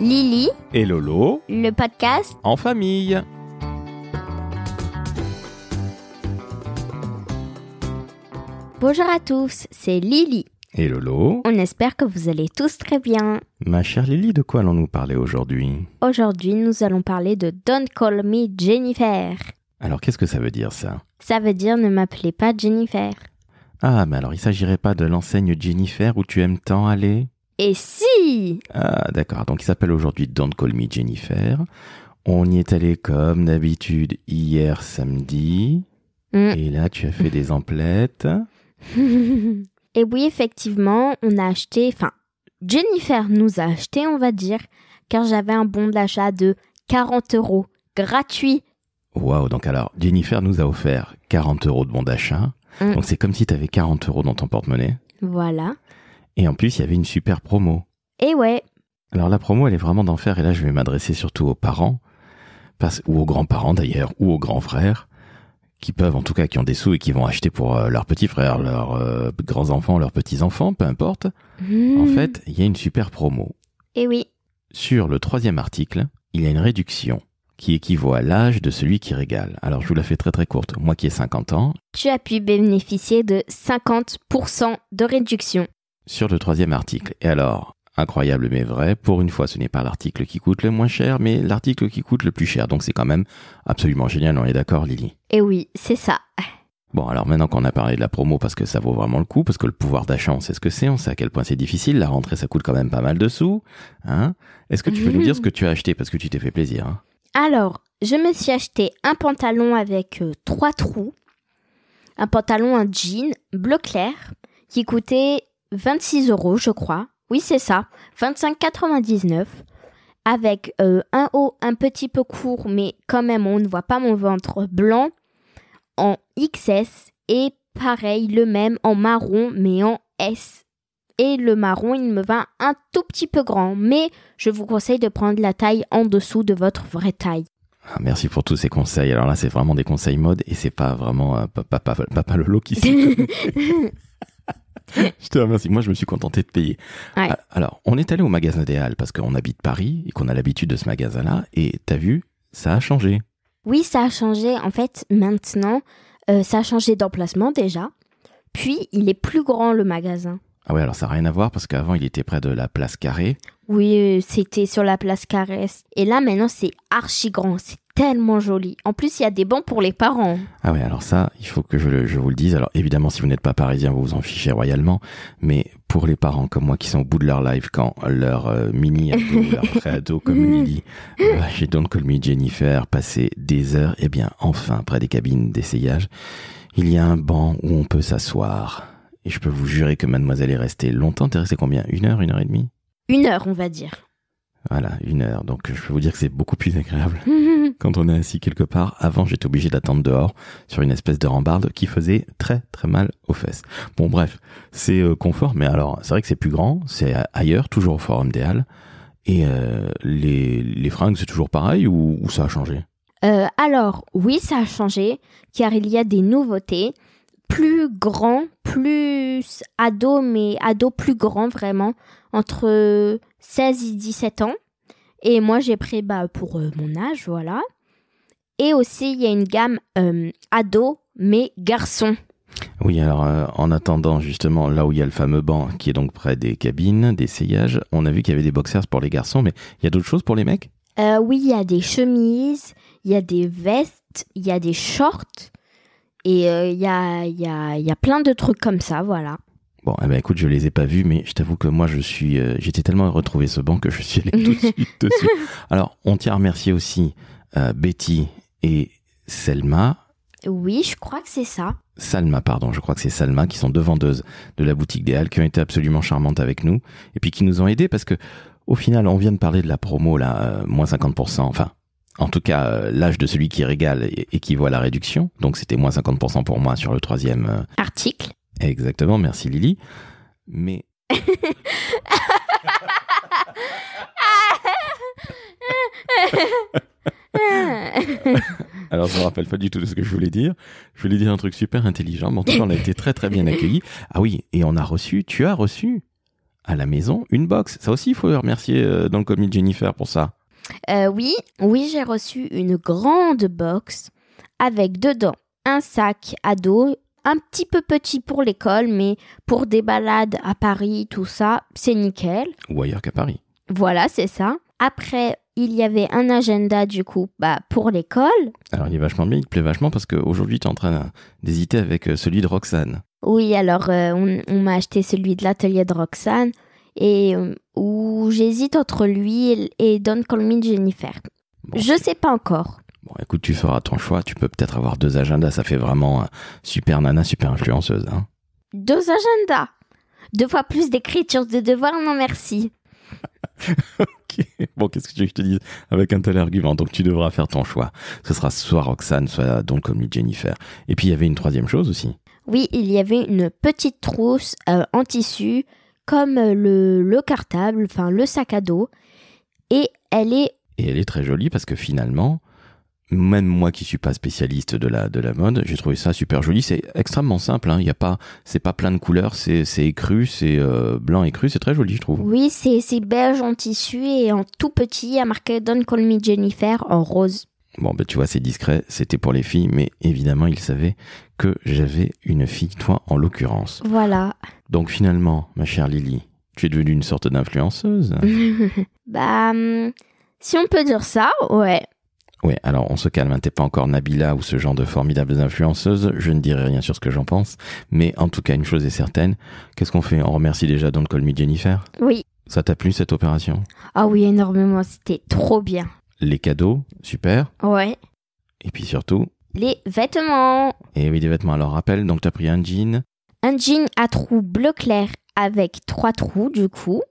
Lily, et Lolo le podcast. en famille. Bonjour à tous, c'est Lily. Et Lolo, On espère que vous allez tous très bien. ma chère Lily, de quoi allons-nous parler aujourd'hui? Aujourd'hui, nous allons parler de Don't Call Me Jennifer. Alors qu'est-ce que ça veut dire ça? Ça veut dire ne m'appelez pas Jennifer. Ah, mais alors il s'agirait pas de l'enseigne Jennifer où tu aimes tant aller? Et si Ah, d'accord. Donc il s'appelle aujourd'hui Don't Call Me Jennifer. On y est allé comme d'habitude hier samedi. Mm. Et là, tu as fait des emplettes. Et oui, effectivement, on a acheté, enfin, Jennifer nous a acheté, on va dire, car j'avais un bon d'achat de 40 euros, gratuit. Waouh, donc alors, Jennifer nous a offert 40 euros de bon d'achat. Mm. Donc c'est comme si tu avais 40 euros dans ton porte-monnaie. Voilà. Et en plus, il y avait une super promo. Et ouais, Alors la promo, elle est vraiment d'enfer. Et là, je vais m'adresser surtout aux parents, parce, ou aux grands-parents d'ailleurs, ou aux grands frères, qui peuvent, en tout cas, qui ont des sous et qui vont acheter pour euh, leurs petits frères, leurs euh, grands-enfants, leurs petits-enfants, peu importe. En Mm. fait, il y a une super promo. Et oui, Sur le troisième article, il y a une réduction qui équivaut à l'âge de celui qui régale. Alors je vous la fais très très courte. Moi qui ai 50 ans, tu as pu bénéficier de 50% de réduction. Sur le troisième article. Et alors, incroyable mais vrai, pour une fois ce n'est pas l'article qui coûte le moins cher, mais l'article qui coûte le plus cher. Donc c'est quand même absolument génial, on est d'accord Lily Et oui, c'est ça. Bon alors maintenant qu'on a parlé de la promo parce que ça vaut vraiment le coup, parce que le pouvoir d'achat on sait ce que c'est, on sait à quel point c'est difficile, la rentrée ça coûte quand même pas mal de sous. Hein Est-ce que tu peux nous dire ce que tu as acheté parce que tu t'es fait plaisir hein Alors, je me suis acheté un pantalon avec euh, trois trous, un pantalon, un jean bleu clair, qui coûtait 26 euros, je crois. Oui, c'est ça, 25,99, avec euh, un haut un petit peu court, mais quand même, on ne voit pas mon ventre blanc, en XS, et pareil, le même en marron, mais en S. Et le marron, il me va un tout petit peu grand, mais je vous conseille de prendre la taille en dessous de votre vraie taille. Ah, Merci pour tous ces conseils. Alors là, c'est vraiment des conseils mode et c'est pas vraiment euh, papa, papa, papa Lolo qui s'y. Je te remercie. Moi, je me suis contenté de payer. Ouais. Ah, Alors, on est allé au magasin des Halles parce qu'on habite Paris et qu'on a l'habitude de ce magasin-là. Et t'as vu, ça a changé. Oui, ça a changé. En fait, maintenant, euh, ça a changé d'emplacement déjà. Puis, il est plus grand le magasin. Ah ouais, alors ça n'a rien à voir parce qu'avant, il était près de la place Carrée. Oui, euh, c'était sur la place Caresse. Et là, maintenant, c'est archi grand. C'est tellement joli. En plus, il y a des bancs pour les parents. Ah ouais, alors ça, il faut que je, vous le dise. Alors évidemment, si vous n'êtes pas parisien, vous vous en fichez royalement. Mais pour les parents comme moi qui sont au bout de leur life quand leur euh, mini ado, leur pré-ado comme Lily, euh, chez Don't Call Me Jennifer, passer des heures, eh bien enfin, près des cabines d'essayage, il y a un banc où on peut s'asseoir. Et je peux vous jurer que mademoiselle est restée longtemps. T'es resté combien? Une heure, une heure et demie? Une heure, on va dire. Voilà, une heure. Donc je peux vous dire que c'est beaucoup plus agréable quand on est assis quelque part. Avant, j'étais obligé d'attendre dehors sur une espèce de rambarde qui faisait très très mal aux fesses. Bon, bref, c'est euh, confort, mais alors c'est vrai que c'est plus grand, c'est ailleurs, toujours au Forum des Halles. Et euh, les, les fringues, c'est toujours pareil ou, ou ça a changé? Euh, alors, oui, ça a changé, car il y a des nouveautés. Plus grand, plus ado, mais ado plus grand vraiment, entre 16 et 17 ans. Et moi, j'ai pris bah, pour euh, mon âge, voilà. Et aussi, il y a une gamme euh, ado, mais garçon. Oui, alors euh, en attendant justement là où il y a le fameux banc qui est donc près des cabines d'essayage, on a vu qu'il y avait des boxers pour les garçons, mais il y a d'autres choses pour les mecs? Oui, il y a des chemises, il y a des vestes, il y a des shorts. Et euh, il y, a, y, a, y a plein de trucs comme ça, voilà. Bon, eh ben écoute, je les ai pas vus, mais je t'avoue que moi, je suis, euh, j'étais tellement heureux de trouver ce banc que je suis allé tout de suite dessus. Alors, on tient à remercier aussi euh, Betty et Selma, Oui, je crois que c'est ça. Salma, pardon, je crois que c'est Salma, qui sont deux vendeuses de la boutique des Halles, qui ont été absolument charmantes avec nous, et puis qui nous ont aidés parce que, au final, on vient de parler de la promo là, euh, moins 50%, enfin. En tout cas, euh, l'âge de celui qui régale é- équivaut à la réduction. Donc, c'était moins 50% pour moi sur le troisième euh, Article. Exactement, merci Lily. Mais Alors, je me rappelle pas du tout de ce que je voulais dire. Je voulais dire un truc super intelligent, mais en tout cas, on a été très très bien accueillis. Ah oui, et on a reçu, tu as reçu à la maison une box. Ça aussi, il faut remercier euh, dans le commis Jennifer pour ça. Euh, oui, oui, j'ai reçu une grande box avec dedans un sac à dos, un petit peu petit pour l'école, mais pour des balades à Paris, tout ça, c'est nickel. Ou ailleurs qu'à Paris. Voilà, c'est ça. Après, il y avait un agenda du coup bah, pour l'école. Alors il est vachement bien, il te plaît vachement parce qu'aujourd'hui tu es en train d'hésiter avec euh, celui de Roxane. Oui, alors euh, on, on m'a acheté celui de l'atelier de Roxane et euh, où j'hésite entre lui et, Don't Call Me Jennifer. Bon, Je sais pas encore. Bon, écoute, tu feras ton choix. Tu peux peut-être avoir deux agendas. Ça fait vraiment euh, super nana, super influenceuse. Hein. Deux agendas. Deux fois plus d'écriture de devoirs, non merci. Ok. Bon, qu'est-ce que tu veux que je te dise? Avec un tel argument Donc tu devras faire ton choix. Ce sera soit Roxane, soit donc comme Jennifer. Et puis il y avait une troisième chose aussi. Oui, il y avait une petite trousse euh, en tissu, comme euh, le, le cartable, enfin le sac à dos. Et elle est Et elle est très jolie parce que finalement, même moi qui suis pas spécialiste de la, de la mode, j'ai trouvé ça super joli. C'est extrêmement simple. Hein. Il y a pas, c'est pas plein de couleurs. C'est, c'est écru, c'est euh, blanc écru. C'est très joli, je trouve. Oui, c'est c'est beige en tissu et en tout petit, il y a marqué Don't Call Me Jennifer en rose. Bon, ben tu vois, c'est discret. C'était pour les filles, mais évidemment, il savait que j'avais une fille, toi en l'occurrence. Voilà. Donc finalement, ma chère Lily, tu es devenue une sorte d'influenceuse. bah, hum, si on peut dire ça, ouais. Ouais, alors on se calme, hein, t'es pas encore Nabila ou ce genre de formidables influenceuses, je ne dirai rien sur ce que j'en pense, mais en tout cas une chose est certaine, qu'est-ce qu'on fait? On remercie déjà Don't Call Me Jennifer? Oui. Ça t'a plu cette opération? Ah oui, énormément. C'était trop bien. Les cadeaux, super, Ouais. et puis surtout, Les vêtements. et oui des vêtements, alors rappelle, donc t'as pris un jean, Un jean à trous bleu clair avec trois trous du coup.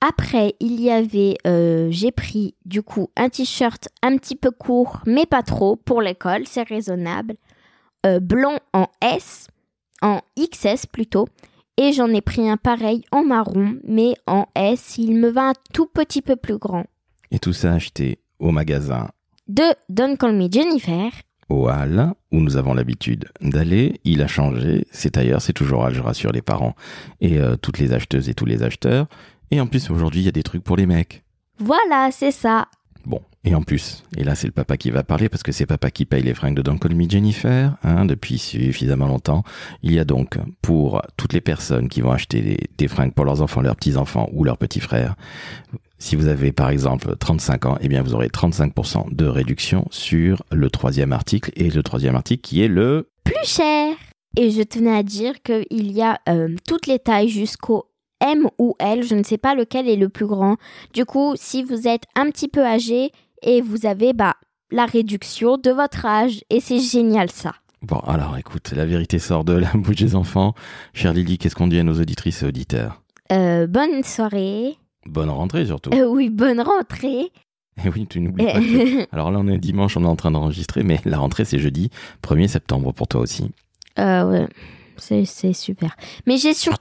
Après, il y avait, euh, j'ai pris du coup un t-shirt un petit peu court, mais pas trop pour l'école, c'est raisonnable. Euh, blanc en S, en XS plutôt. Et j'en ai pris un pareil en marron, mais en S. Il me va un tout petit peu plus grand. et tout ça acheté au magasin De Don't Call Me Jennifer. au Hall, où nous avons l'habitude d'aller. Il a changé, c'est ailleurs, c'est toujours Hall, je rassure les parents et euh, toutes les acheteuses et tous les acheteurs. Et en plus, aujourd'hui, il y a des trucs pour les mecs. Voilà, c'est ça. Et en plus, et là c'est le papa qui va parler parce que c'est papa qui paye les fringues de Don't Call Me Jennifer hein, depuis suffisamment longtemps. Il y a donc pour toutes les personnes qui vont acheter des, fringues pour leurs enfants, leurs petits-enfants ou leurs petits frères, si vous avez par exemple 35 ans, eh bien vous aurez 35% de réduction sur le troisième article et le troisième article qui est le... plus cher. Et je tenais à dire qu'il y a euh, toutes les tailles jusqu'au M ou L, je ne sais pas lequel est le plus grand. Du coup, si vous êtes un petit peu âgé et vous avez bah, la réduction de votre âge, et c'est génial ça. Bon, alors écoute, la vérité sort de la bouche des enfants. Chère Lily, qu'est-ce qu'on dit à nos auditrices et auditeurs? Euh, bonne soirée. Bonne rentrée surtout. Euh, oui, bonne rentrée. Et oui, tu n'oublies pas que... Alors là, on est dimanche, on est en train d'enregistrer, mais la rentrée, c'est jeudi 1er septembre pour toi aussi. Euh, ouais, c'est super. Mais j'ai sur...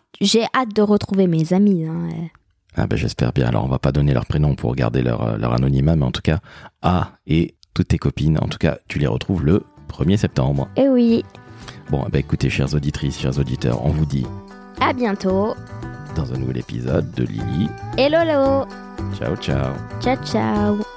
hâte de retrouver mes amis. hein, euh. Ah ben j'espère bien. Alors on va pas donner leur prénom pour garder leur, euh, leur anonymat, mais en tout cas, A et toutes tes copines, en tout cas, tu les retrouves le 1er septembre. Eh oui, Bon, ben écoutez, chères auditrices, chers auditeurs, on vous dit à bientôt. dans un nouvel épisode de Lily. Et Lolo. Ciao, ciao. Ciao, ciao.